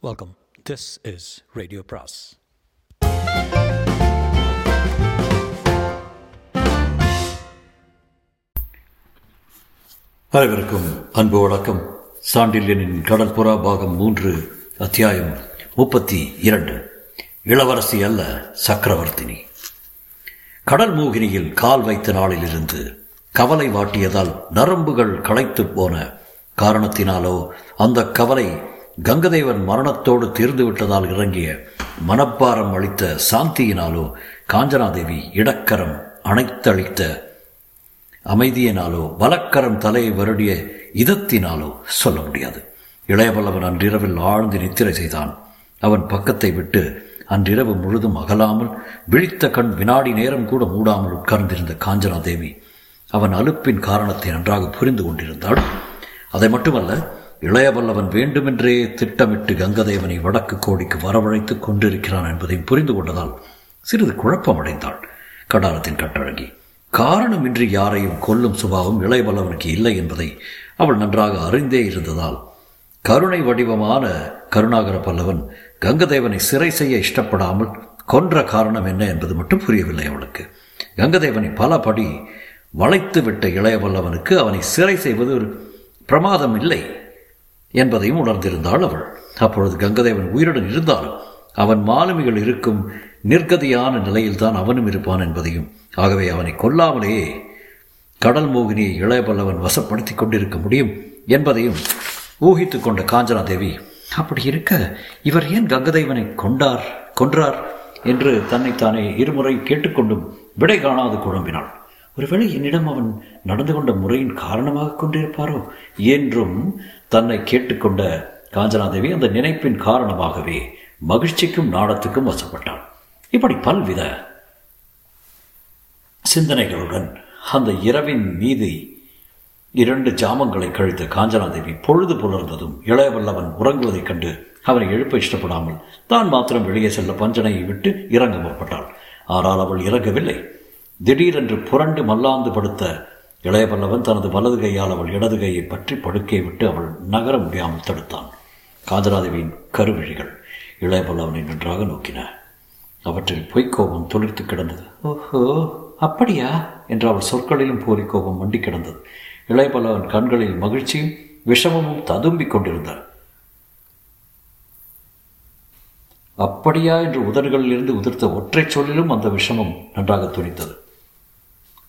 Welcome this is radio பிராஸ் அனைவருக்கும் அன்பு வணக்கம். சாண்டில்யனின் கடற்புறா பாகம் மூன்று அத்தியாயம் முப்பத்தி இரண்டு. இளவரசி அல்ல சக்கரவர்த்தினி. கடல் மூகினியில் கால் வைத்த நாளிலிருந்து கவலை வாட்டியதால் நரம்புகள் களைத்து போன காரணத்தினாலோ அந்த கவலை கங்கதேவன் மரணத்தோடு தீர்ந்து விட்டதால் இறங்கிய மனப்பாரம் அளித்த சாந்தியினாலோ காஞ்சனாதேவி இடக்கரம் அணைத்தளித்த அமைதியினாலோ வலக்கரம் தலையை வருடிய இதத்தினாலோ சொல்ல முடியாது. இளையவல்லவன் அன்றிரவில் ஆழ்ந்து நித்திரை செய்தான். அவன் பக்கத்தை விட்டு அன்றிரவு முழுதும் அகலாமல் விழித்த கண் வினாடி நேரம் கூட மூடாமல் உட்கார்ந்திருந்த காஞ்சனா தேவி அவன் அலுப்பின் காரணத்தை நன்றாக புரிந்து கொண்டிருந்தாள். அதை மட்டுமல்ல இளையவல்லவன் வேண்டுமென்றே திட்டமிட்டு கங்கதேவனை வடக்கு கோடிக்கு வரவழைத்துக் கொண்டிருக்கிறான் என்பதையும் புரிந்து கொண்டதால் சிறிது குழப்பமடைந்தாள். கடாரத்தின் கட்டழகி காரணமின்றி யாரையும் கொல்லும் சுபாவம் இளையவல்லவனுக்கு இல்லை என்பதை அவள் நன்றாக அறிந்தே இருந்ததால் கருணை வடிவமான கருணாகர பல்லவன் கங்கதேவனை சிறை செய்ய இஷ்டப்படாமல் கொன்ற காரணம் என்ன என்பது மட்டும் புரியவில்லை அவளுக்கு. கங்கதேவனை பல படி வளைத்து விட்ட இளையவல்லவனுக்கு அவனை சிறை செய்வது ஒரு பிரமாதம் இல்லை. என்பதையும் உணர்ந்திருந்தாள் அவள். அப்பொழுது கங்கதேவன் உயிருடன் இருந்தாலும் அவன் மாலுமிகள் இருக்கும் நிர்கதியான நிலையில்தான் அவனும் இருப்பான் என்பதையும் ஆகவே அவனை கொல்லாமலேயே கடல் மோகினியை இளையபல்லவன் வசப்படுத்தி கொண்டிருக்க முடியும் என்பதையும் ஊகித்து கொண்ட காஞ்சனா தேவி அப்படி இருக்க இவர் ஏன் கங்கதேவனை கொண்டார் கொன்றார்? என்று தன்னைத்தானே இருமுறை கேட்டுக்கொண்டும் விடை காணாது குழம்பினாள். ஒருவேளை என்னிடம் அவன் நடந்து கொண்ட முறையின் காரணமாக கொண்டிருப்பாரோ? என்றும் தன்னை கேட்டுக்கொண்ட காஞ்சனாதேவி அந்த நினைப்பின் காரணமாகவே மகிழ்ச்சிக்கும் நாடத்துக்கும் வசப்பட்டாள். இப்படி பல்வித சிந்தனைகளுடன் அந்த இரவின் மீது இரண்டு ஜாமங்களை கழித்த காஞ்சனாதேவி பொழுது புலர்ந்ததும் இளையவல்லவன் உறங்குவதைக் கண்டு அவனை எழுப்ப இஷ்டப்படாமல் தான் மாத்திரம் வெளியே செல்ல பஞ்சனையை விட்டு இறங்க முற்பட்டாள். ஆனால் அவள் இறங்கவில்லை. திடீரென்று புரண்டு மல்லாந்து படுத்த இளையவல்லவன் தனது வலது கையால் அவள் இடது கையை பற்றி படுக்கையை விட்டு அவள் நகர முடியாமல் தடுத்தான். காஞ்சனாதேவியின் கருவிழிகள் இளையவல்லவனை நன்றாக நோக்கின. அவற்றில் பொய்க்கோபம் துளிர்த்து கிடந்தது. ஓஹோ அப்படியா? என்று அவள் சொற்களிலும் போலி கோபம் மண்டி கிடந்தது இளையபல்லவன் கண்களில் மகிழ்ச்சியும் விஷமமும் ததும்பிக் கொண்டிருந்தார். அப்படியா? என்று உதடுகளில் இருந்து உதிர்த்த ஒற்றை சொல்லிலும் அந்த விஷமம் நன்றாக துணித்தது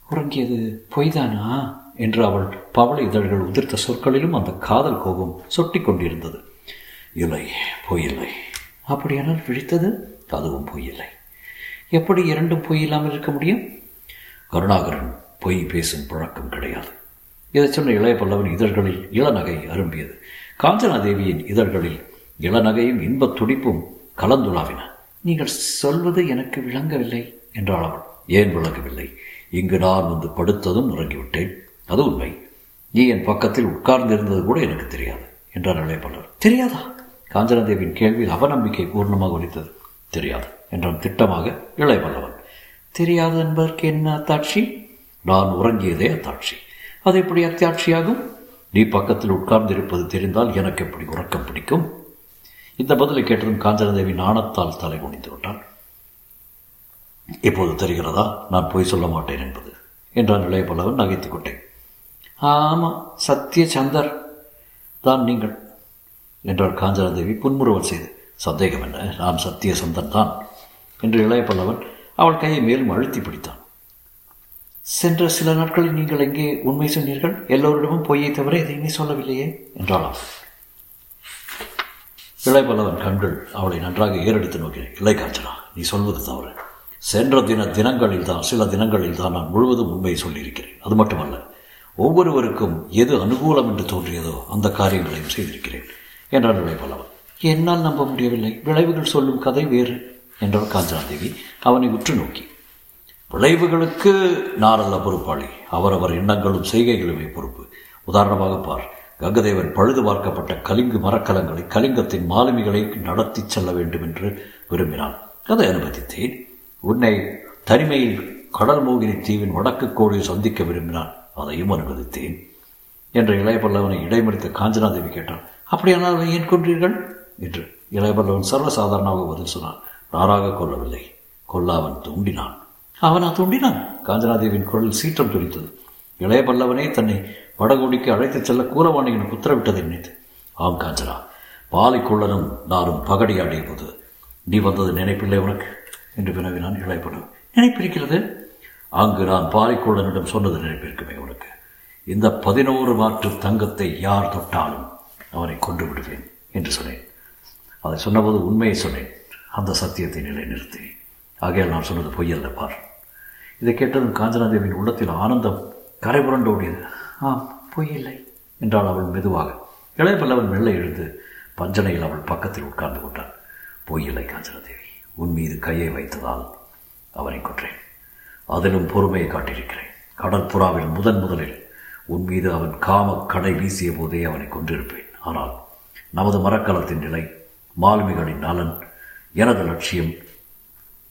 உறங்கியது பொய்தானா? என்று அவள் பவள இதழ்கள் உதிர்த்த சொற்களிலும் அந்த காதல் கோபம் சொட்டி கொண்டிருந்தது. இல்லை பொய்யில்லை. அப்படியானால் விழித்தது? அதுவும் பொய்யில்லை. எப்படி இரண்டும் பொய் இல்லாமல் இருக்க முடியும்? கருணாகரன் பொய் பேசும் பழக்கம் கிடையாது. இதை சொன்ன இளைய பல்லவன் இதழ்களில் இளநகை அரும்பியது. காஞ்சனா தேவியின் இதழ்களில் இளநகையும் இன்பத் துடிப்பும் கலந்துலாவின. நீங்கள் சொல்வது எனக்கு விளங்கவில்லை என்றாள் அவள். ஏன் விளங்கவில்லை? இங்கு நான் வந்து படுத்ததும் உறங்கிவிட்டேன். அது உண்மை. நீ என் பக்கத்தில் உட்கார்ந்திருந்தது கூட எனக்கு தெரியாது என்றார் இளையப்பல்லவர் தெரியாதா? காஞ்சனாதேவியின் கேள்வியில் அவநம்பிக்கை பூர்ணமாக ஒலித்தது. தெரியாது என்றான் திட்டமாக இளையவல்லவன். தெரியாது என்பதற்கு என்ன அத்தாட்சி? நான் உறங்கியதே அத்தாட்சி. அது எப்படி அத்தாட்சியாகும்? நீ பக்கத்தில் உட்கார்ந்திருப்பது தெரிந்தால் எனக்கு எப்படி உறக்கம் பிடிக்கும்? இந்த பதிலை கேட்டதும் காஞ்சனதேவி நாணத்தால் தலை குனிந்து விட்டான் இப்போது தெரிகிறதா? நான் பொய் சொல்ல மாட்டேன் என்பது. என்றான் இளையபல்லவன் நகைத்துக் கொண்டேன். ஆமாம் சத்திய சந்தர். தான் நீங்கள் என்றார் காஞ்சனாதேவி புன்முறுவல் செய்து. சந்தேகம் என்ன? நான் சத்திய சந்தன் தான் என்று இளையபல்லவன் அவள் கையை மேலும் அழுத்தி பிடித்தான். சென்ற சில நாட்களில் நீங்கள் எங்கே உண்மை சொன்னீர்கள்? எல்லோரிடமும் பொய்யை தவிர எதையுமே சொல்லவில்லையே என்றாளாம். இளையபல்லவன் கண்கள் அவளை நன்றாக ஏறெடுத்து நோக்கினேன் இல்லை காஞ்சனா நீ சொல்வது தவறு. சென்ற தின தினங்களில் தான் சில தினங்களில் தான் நான் முழுவதும் உண்மையை சொல்லியிருக்கிறேன். அது மட்டுமல்ல ஒவ்வொருவருக்கும் எது அனுகூலம் என்று தோன்றியதோ அந்த காரியங்களையும் செய்திருக்கிறேன் என்றார் இளையபல்லவன் என்னால் நம்ப முடியவில்லை. விளைவுகள் சொல்லும் கதை வேறு என்றார் காஞ்சனாதேவி அவனை உற்று நோக்கி விளைவுகளுக்கு நான் அல்ல பொறுப்பாளி. அவரவர் எண்ணங்களும் செய்கைகளுமே பொறுப்பு. உதாரணமாக பார். கங்கதேவன் பழுது பார்க்கப்பட்ட கலிங்கு மரக்கலங்களை கலிங்கத்தின் மாலுமிகளை நடத்தி செல்ல வேண்டும் என்று விரும்பினான். அதை அனுமதித்தேன். உன்னை தனிமையில் கடல் மோகினி தீவின் வடக்கு கோடியை சந்திக்க விரும்பினான். அதையும் அனுமதித்தேன். என்ற இளைய பல்லவனை இடைமறித்த காஞ்சனாதேவி கேட்டான். அப்படியானால் அவனை ஏன் கொன்றீர்கள்? என்று இளையபல்லவன் சர்வசாதாரணமாக பதில் சொன்னான். நாராக கொல்லவில்லை கொல்லாவன் தூண்டினான். அவனா தூண்டினான்? காஞ்சனாதேவியின் குரல் சீற்றம் துடித்தது இளைய பல்லவனே தன்னை வடகோடிக்கு அழைத்துச் செல்ல கூறவாணி எனக்கு உத்தரவிட்டதை நினைத்து ஆம் காஞ்சனா. பாலைக்குள்ளனும் நானும் பகடியாடிய போது நீ வந்தது நினைப்பில்லை உனக்கு? என்று வினவினான் இளைய நினைப்பிருக்கிறது? அங்கு நான் பாரிக்கோடனிடம் சொன்னது நினைப்பிருக்குமே உனக்கு. இந்த பதினோரு மாற்று தங்கத்தை யார் தொட்டாலும் அவனை கொன்று விடுவேன் என்று சொன்னேன். அதை சொன்னபோது உண்மையை சொன்னேன். அந்த சத்தியத்தை நிலைநிறுத்தினேன் ஆகையால் நான் சொன்னது பொய்யல்ல பார். இதை கேட்டதும் காஞ்சனாதேவியின் உள்ளத்தில் ஆனந்தம் கரை புரண்டோடியது ஆம் பொய்யில்லை என்றாள் அவள் மெதுவாக. இளையபல்லவன் மெல்ல எழுந்து பஞ்சனையில் அவள் பக்கத்தில் உட்கார்ந்து கொண்டான். பொய்யில்லை காஞ்சனாதேவி. உன் மீது கையை வைத்ததால் அவனை கொன்றேன். அதிலும் பொறுமையை காட்டியிருக்கிறேன். கடற்புறாவில் முதன் முதலில் உன் மீது அவன் காம கடை வீசிய போதே அவனை கொன்றிருப்பேன். ஆனால் நமது மரக்கலத்தின் நிலை மாலுமிகளின் நலன் எனது லட்சியம்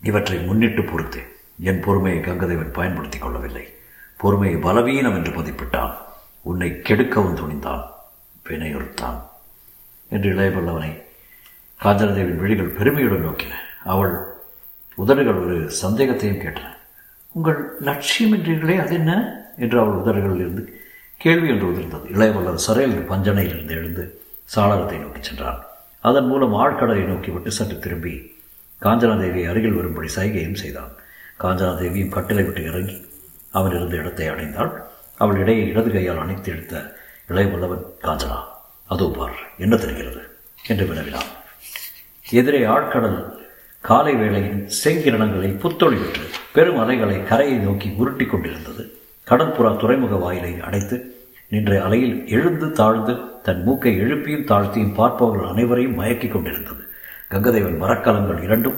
இவற்றை முன்னிட்டு பொறுத்தேன். என் பொறுமையை கங்கதேவன் பயன்படுத்திக் கொள்ளவில்லை. பொறுமையை பலவீனம் என்று மதிப்பிட்டான் உன்னை கெடுக்கவும் துணிந்தான். வினையுறுத்தான் என்று இளையவல்லவனை காஞ்சனதேவின் விழிகள் பெருமையுடன் நோக்கின. அவள் உதடுகள் ஒரு சந்தேகத்தையும் கேட்டன. உங்கள் லட்சியமின்றீர்களே அது என்ன? என்று அவள் உதடுகளில் இருந்து கேள்வி என்று உதிர்ந்தது. இளையவல்லர் சரையில் பஞ்சனையிலிருந்து எழுந்து சாளரத்தை நோக்கி சென்றான். அதன் மூலம் ஆழ்கடலை நோக்கி விட்டு சற்று திரும்பி காஞ்சனாதேவியை அருகில் வரும்படி சைகையும் செய்தான். காஞ்சனாதேவியும் கட்டிலை விட்டு இறங்கி அவன் இருந்த இடத்தை அடைந்தாள். அவள் இடையே இடது கையால் அணைத்து எடுத்த இளையவல்லவன் காஞ்சனா அதோ பார் என்ன தெரிகிறது? என்று வினவினான். எதிரே ஆழ்கடல் காலை வேளையின் செங்கிரணங்களை புத்தொழிவிட்டு பெரும் அலைகளை கரையை நோக்கி உருட்டி கொண்டிருந்தது. கடற்புறா துறைமுக வாயிலை அடைத்து நின்ற அலையில் எழுந்து தாழ்ந்து தன் மூக்கை எழுப்பியும் தாழ்த்தியும் பார்ப்பவர்கள் அனைவரையும் மயக்கிக் கொண்டிருந்தது. கங்கதேவன் மரக்கலங்கள் இரண்டும்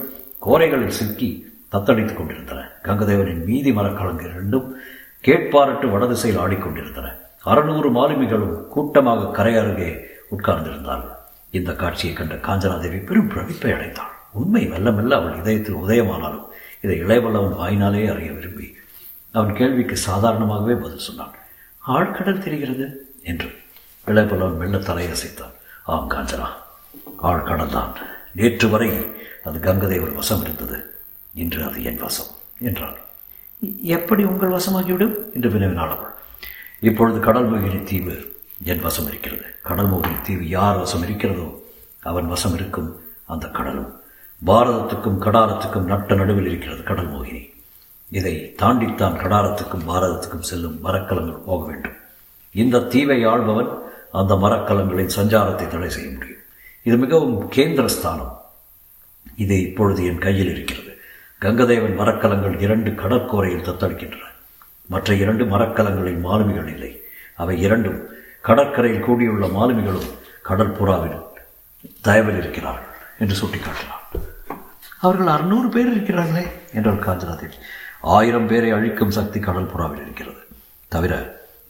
கோரைகளில் சிக்கி தத்தளித்துக் கொண்டிருந்தன. கங்கதேவனின் மீதி மரக்கலங்கள் இரண்டும் கேட்பாரட்டு வடதிசையில் ஆடிக்கொண்டிருந்தன. அறுநூறு மாலுமிகளும் கூட்டமாக கரை அருகே உட்கார்ந்திருந்தார்கள். இந்த காட்சியை கண்ட காஞ்சனாதேவி பெரும் பிரமிப்பை அடைந்தாள். உண்மை மெல்ல மெல்ல அவள் இதயத்தில் உதயமானாலும் இதை இளையவல்லவன் வாயினாலே அறிய விரும்பி அவன் கேள்விக்கு சாதாரணமாகவே பதில் சொன்னான். ஆழ்கடல் தெரிகிறது? என்று இளையவல்லவன் மெல்ல தலையசைத்தான். ஆம் காஞ்சனா ஆழ்கடல் தான். நேற்று வரை அது கங்கதை ஒரு வசம் இருந்தது. இன்று அது என் வசம் என்றான். எப்படி உங்கள் வசமாகிவிடும்? என்று வினவினாள் அவள். இப்பொழுது கடல் மோகினி தீவு என் வசம் இருக்கிறது. கடல் மோகினி தீவு யார் வசம் இருக்கிறதோ அவன் வசம் இருக்கும் அந்த கடலும். பாரதத்துக்கும் கடாரத்துக்கும் நட்ட நடுவில் இருக்கிறது கடல் மோகினி. இதை தாண்டித்தான் கடாரத்துக்கும் பாரதத்துக்கும் செல்லும் மரக்கலங்கள் போக வேண்டும். இந்த தீவை ஆள்பவன் அந்த மரக்கலங்களின் சஞ்சாரத்தை தடை செய்ய முடியும். இது மிகவும் கேந்திர ஸ்தானம் இது இப்பொழுது என் கையில் இருக்கிறது. கங்கதேவன் மரக்கலங்கள் இரண்டு கடற்கோரையில் தத்தளிக்கின்றன. மற்ற இரண்டு மரக்கலங்களின் மாலுமிகள் இல்லை. அவை இரண்டும் கடற்கரையில் கூடியுள்ள மாலுமிகளும் கடற்புறாவில் தயவில் இருக்கிறார்கள் என்று சுட்டிக்காட்டினார் அவர்கள் அறுநூறு பேர் இருக்கிறார்களே. என்றார் காஞ்சனாதேவி ஆயிரம் பேரை அழிக்கும் சக்தி கடல் புறாவில் இருக்கிறது. தவிர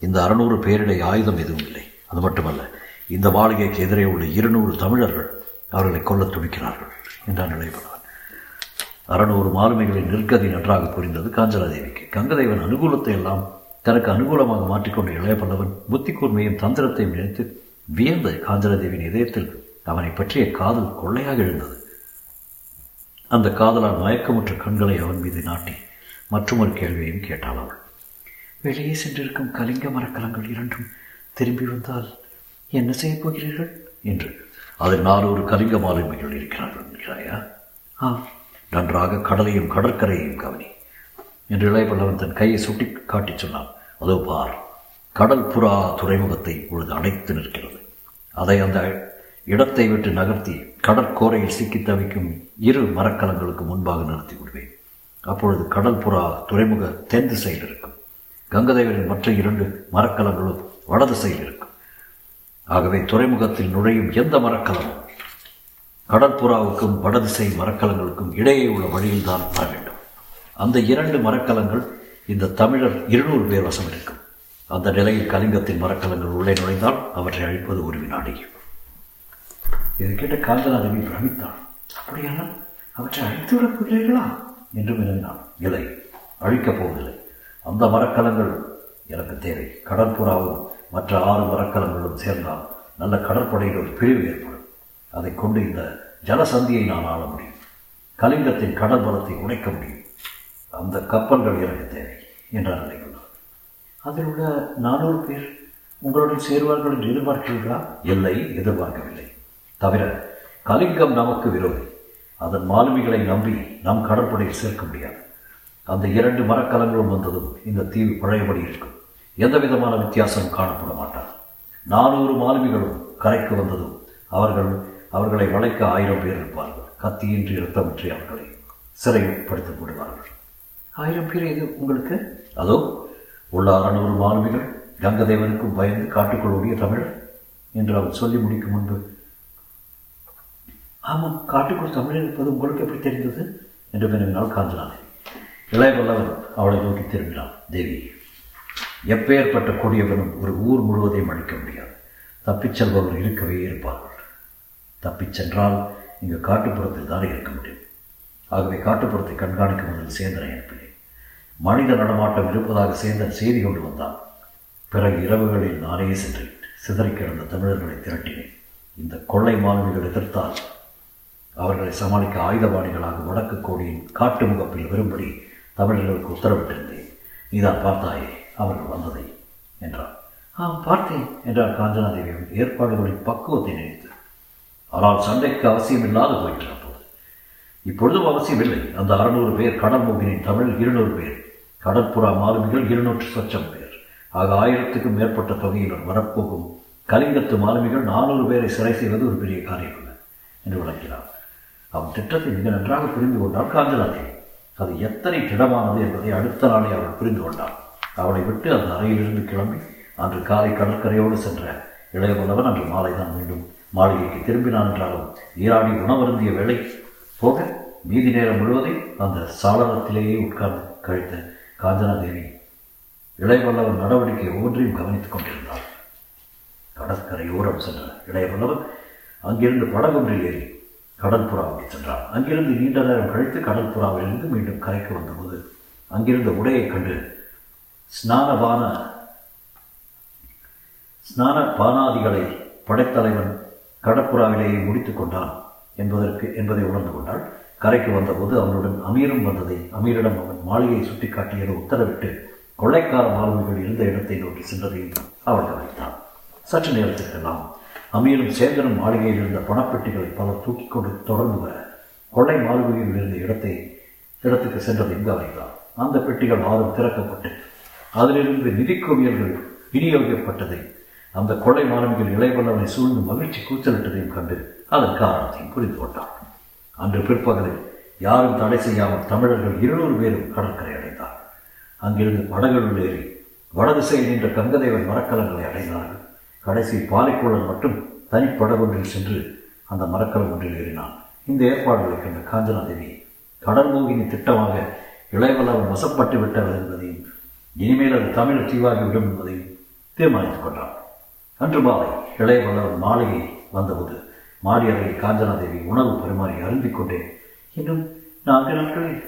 இந்த அறுநூறு பேரிடை ஆயுதம் எதுவும் இல்லை. அது மட்டுமல்ல இந்த மாளிகைக்கு எதிரே உள்ள இருநூறு தமிழர்கள் அவர்களை கொல்ல துடிக்கிறார்கள் என்றான் நிலைப்படுவார் அறநூறு மாலுமிகளின் நிற்கதி நன்றாக புரிந்தது காஞ்சனாதேவிக்கு கங்கதேவன் அனுகூலத்தை எல்லாம் தனக்கு அனுகூலமாக மாற்றிக்கொண்ட இளைய பல்லவன் புத்தி கூர்மையும் தந்திரத்தையும் நினைத்து வியந்த காஞ்சனாதேவியின் இதயத்தில் அவனை பற்றிய காதல் கொள்ளையாக எழுந்தது. அந்த காதலால் மயக்கமுற்ற கண்களை அவன் மீது நாட்டி மற்றொரு கேள்வியையும் கேட்டாள் அவள். வெளியே சென்றிருக்கும் கலிங்க மரக்கலங்கள் இரண்டும் திரும்பி வந்தால் என்ன செய்யப் போகிறீர்கள்? என்று. அதில் நானூறு கலிங்க மாலுமிகள் இருக்கிறார்கள் என்கிறாயா? ஆ நன்றாக கடலையும் கடற்கரையையும் கவனி. என்று இளையபல்லவன் தன் கையை சுட்டி காட்டிச் சொன்னான். அதோ பார் கடல் புறா துறைமுகத்தை இப்பொழுது அடைத்து நிற்கிறது. அதை அந்த இடத்தை விட்டு நகர்த்தி கடற்கோரையில் சிக்கி தவிக்கும் இரு மரக்கலங்களுக்கு முன்பாக நிறுத்தி விடுவேன். அப்பொழுது கடல் புறா துறைமுக தென் திசையில் இருக்கும். கங்கதேவரின் மற்ற இரண்டு மரக்கலங்களும் வடதிசையில் இருக்கும். ஆகவே துறைமுகத்தில் நுழையும் எந்த மரக்கலமும் கடற்புறாவுக்கும் வடதிசை மரக்கலங்களுக்கும் இடையே உள்ள வழியில்தான் வர வேண்டும். அந்த இரண்டு மரக்கலங்கள் இந்த தமிழர் இருநூறு பேர் வசம் இருக்கும். அந்த நிலையில் கலிங்கத்தின் மரக்கலங்கள் உள்ளே நுழைந்தால் அவற்றை அழிப்பது ஒரு வினாடி. இதை கேட்ட காந்தநாதவி பிரமித்தாள் அப்படியானால் அவற்றை அழித்துவிடப் போகிறீர்களா என்று வினவினான். இல்லை அழிக்கப் போவதில்லை. அந்த மரக்கலங்கள் எனக்கு தேவை. கடற்புறாவும் மற்ற ஆறு மரக்கலங்களும் சேர்ந்தால் நல்ல கடற்படையில் ஒரு பிரிவு ஏற்படும். அதை கொண்டு இந்த ஜலசந்தியை நான் ஆள முடியும். கலிங்கத்தின் கடல் பலத்தை உடைக்க முடியும். அந்த கப்பல்கள் எனக்கு தேவை என்றார் நினைக்கிறார் அதில் உள்ள நானூறு பேர் உங்களுடன் சேருவார்கள் என்று எதிர்பார்க்கிறீர்களா? இல்லை எதிர்பார்க்கவில்லை. தவிர கலிங்கம் நமக்கு விரோதி. அதன் மாலுமிகளை நம்பி நம் கடற்படையில் சேர்க்க முடியாது. அந்த இரண்டு மரக்கலங்களும் வந்ததும் இந்த தீவு பழையபடி இருக்கும். எந்த விதமான வித்தியாசமும் காணப்பட மாட்டார் நானூறு மாலுமிகளும் கரைக்கு வந்ததும் அவர்கள் அவர்களை வளைக்க ஆயிரம் பேர் இருப்பார்கள். கத்தியின்றி இரத்தமின்றி அவர்களை சிறைப்படுத்தி விடுவார்கள் ஆயிரம் பேர் இது உங்களுக்கு? அதோ உள்ள அறநூறு மாலுமிகள் கங்கதேவனுக்கும் பயந்து காட்டுக்குள் ஓடிய தமிழர் என்று அவன் சொல்லி முடிக்கும் முன்பு ஆமாம் காட்டுக்குள் தமிழர் இருப்பது உங்களுக்கு எப்படி தெரிந்தது? என்று வினவினாள் காஞ்சனாதேவி இளையவல்லவன் அவளை நோக்கி திரும்பினான். தேவி எப்பேற்பட்ட கொடியவனும் ஒரு ஊர் முழுவதையும் அழிக்க முடியாது. தப்பிச் செல்பவர் இருக்கவே இருப்பார்கள் தப்பிச் சென்றால் இங்கு காட்டுப்புறத்தில் தானே இருக்க முடியும். ஆகவே காட்டுப்புறத்தை கண்காணிக்கும் முதல் சேந்தனை அனுப்பினேன். மனித நடமாட்டம் இருப்பதாக சேந்தன் செய்தி கொண்டு வந்தான். பிறகு இரவுகளில் நானே சென்றேன் சிதறி கிடந்த தமிழர்களை திரட்டினேன். இந்த கொள்ளை மாணவிகள் எதிர்த்தால் அவர்களை சமாளிக்க ஆயுதபாணிகளாக வடக்கு கோடியின் காட்டு முகப்பில் வரும்படி தமிழர்களுக்கு உத்தரவிட்டிருந்தேன். நீதான் பார்த்தாயே அவர்கள் வந்ததை என்றார். ஆம் பார்த்தேன் என்றார் காஞ்சனாதேவியின் ஏற்பாடுகளின் பக்குவத்தை நினைத்து. ஆனால் சண்டைக்கு அவசியம் இல்லாது போயிட்டு அப்போது. இப்பொழுதும் அவசியமில்லை. அந்த அறுநூறு பேர் கடல் மூகினின் தமிழ் இருநூறு பேர் கடற்புறா மாலுமிகள் இருநூற்று சொச்சம் பேர். ஆக ஆயிரத்துக்கும் மேற்பட்ட தொகையினர் வரப்போகும் கலிங்கத்து மாலுமிகள் நானூறு பேரை சிறை செய்வது ஒரு பெரிய காரியம் அல்ல என்று விளக்கினார். அவன் திட்டத்தை மிக நன்றாக புரிந்து கொண்டாள் காஞ்சனாதேவி அது எத்தனை திடமானது என்பதை அடுத்த நாளே அவள் புரிந்து கொண்டான். அவளை விட்டு அந்த அறையிலிருந்து கிளம்பி அன்று காலை கடற்கரையோடு சென்ற இளையவல்லவன் அன்று மாலை தான் மீண்டும் மாளிகைக்கு திரும்பினான் என்றாலும் நீராடி உணவருந்திய வேளை போக மீதி நேரம் முழுவதையும் அந்த சாளரத்திலேயே உட்கார்ந்து கழித்த காஞ்சனாதேவி இளையவல்லவன் நடவடிக்கை ஒவ்வொன்றையும் கவனித்துக் கொண்டிருந்தாள். கடற்கரையோரம் சென்ற இளையவல்லவன் அங்கிருந்து படகொன்றில் ஏறி கடற்புறாவுக்கு சென்றான். அங்கிருந்து நீண்ட நேரம் கழித்து கடற்புறாவிலிருந்து மீண்டும் கரைக்கு வந்தபோது அங்கிருந்த உடையை கண்டு ஸ்நானபான ஸ்நான பானாதிகளை படைத்தலைவன் கடற்புறாவிலேயே முடித்து கொண்டான் என்பதற்கு என்பதை உணர்ந்து கொண்டாள். கரைக்கு வந்தபோது அவனுடன் அமீரும் வந்ததை அமீரிடம் அவன் மாளிகையை சுட்டிக்காட்டியதை உத்தரவிட்டு கொள்ளைக்கார மாலுமிகள் இருந்த இடத்தை நோக்கி சென்றதையும் அவள் கவனித்தான் சற்று நேரத்திற்கெல்லாம் அமீரும் சேந்தனும் மாளிகையில் இருந்த பணப்பெட்டிகளை பலர் தூக்கி கொண்டு தொடர்ந்து வர கொள்ளை மாளிகையில் இருந்த இடத்தை இடத்துக்கு சென்றது சென்றதையும் கவனித்தான் அந்த பெட்டிகள் ஆறும் திறக்கப்பட்டு அதிலிருந்து நிதி குவியல்கள் விநியோகிக்கப்பட்டதை அந்த கொள்ளை மாணவிகள் இளைவல்லவனை சூழ்ந்து மகிழ்ச்சி கூச்சலிட்டதையும் கண்டு அதன் காரணத்தையும் புரிந்து கொண்டான் அன்று பிற்பகலில் யாரும் தடை செய்யாமல் தமிழர்கள் இருநூறு பேரும் கடற்கரை அடைந்தார். அங்கிருந்து படகுகள் ஏறி வடதிசையில் நின்ற கங்கதேவன் மரக்கலங்களை அடைந்தார்கள். கடைசி பாலைக்குள்ளன் மட்டும் தனிப்படகொன்றில் சென்று அந்த மரக்கலம் ஒன்றில் ஏறினான். இந்த ஏற்பாடுகளை கண்ட காஞ்சனாதேவி கடல் மூகினி திட்டமாக இளையவல்லவன் வசப்பட்டு விட்டவர் என்பதையும் இனிமேல் அது தமிழர் தீவாகிவிடும் என்பதையும் தீர்மானித்துக் கொண்டான். அன்று மாலை இளையவல்லவன் மாளிகை வந்தபோது மாடி அறையில் காஞ்சனாதேவி உணவு பரிமாறி அருந்திக் கொண்டே இன்னும் நான்கு நாட்களில்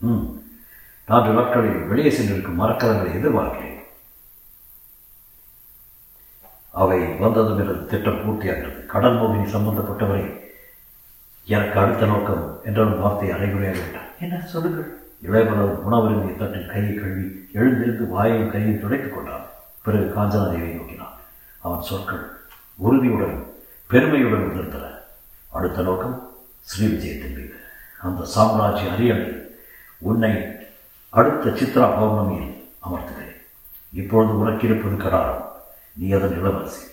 ம். நான்கு நாட்களில் வெளியே சென்றிருக்கும் மரக்கலங்களை எதிர்பார்க்கிறேன். அவை வந்ததும் எனது திட்டம் பூர்த்தியாகிறது கடல் மோகினி சம்பந்தப்பட்டவரை எனக்கு அடுத்த நோக்கம் என்றாலும் வார்த்தை அரைகுறையாக விட்டார். என்ன? சொல்லுங்கள். இளையவரவர் உணவருந்திய தட்டில் கையை கழுவி எழுந்திருந்து வாயையும் கையும் துடைத்துக் கொண்டான். பிறகு காஞ்சனாதேவியை நோக்கினான். அவன் சொற்கள் உறுதியுடன் பெருமையுடன் உதிர்ந்தன. அடுத்த நோக்கம் ஸ்ரீ விஜயத்தின் மீது அந்த சாம்ராஜ்ய அரியணை உன்னை அடுத்த சித்ரா பௌர்ணமியில் அமர்த்துகிறேன். இப்பொழுது உனக்கு இருப்பது கடாரம். நீ அதன் இளவரசி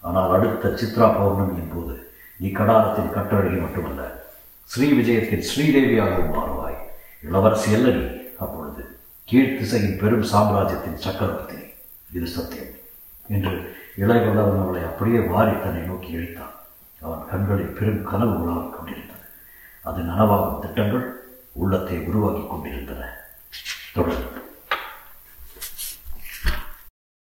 ஆனால் அடுத்த சித்ரா பௌர்ணமியின் போது நீ கடாரத்தின் கட்டழகி மட்டுமல்ல ஸ்ரீ விஜயத்தின் ஸ்ரீதேவியாகவும் மாறுவாய். இளவரசி அல்ல நீ அப்பொழுது கீழ்த்திசையின் பெரும் சாம்ராஜ்யத்தின் சக்கரவர்த்தி. இது சத்தியம். என்று இளைவல்லவன் அவளை அப்படியே வாரி தன்னை நோக்கி இழுத்தான். அவன் கண்களில் பெரும் கனவு உலாவிக் கொண்டிருந்தன. அது நனவாகும் திட்டங்கள் உள்ளத்தை உருவாக்கி கொண்டிருந்தன. தொடர்ந்து.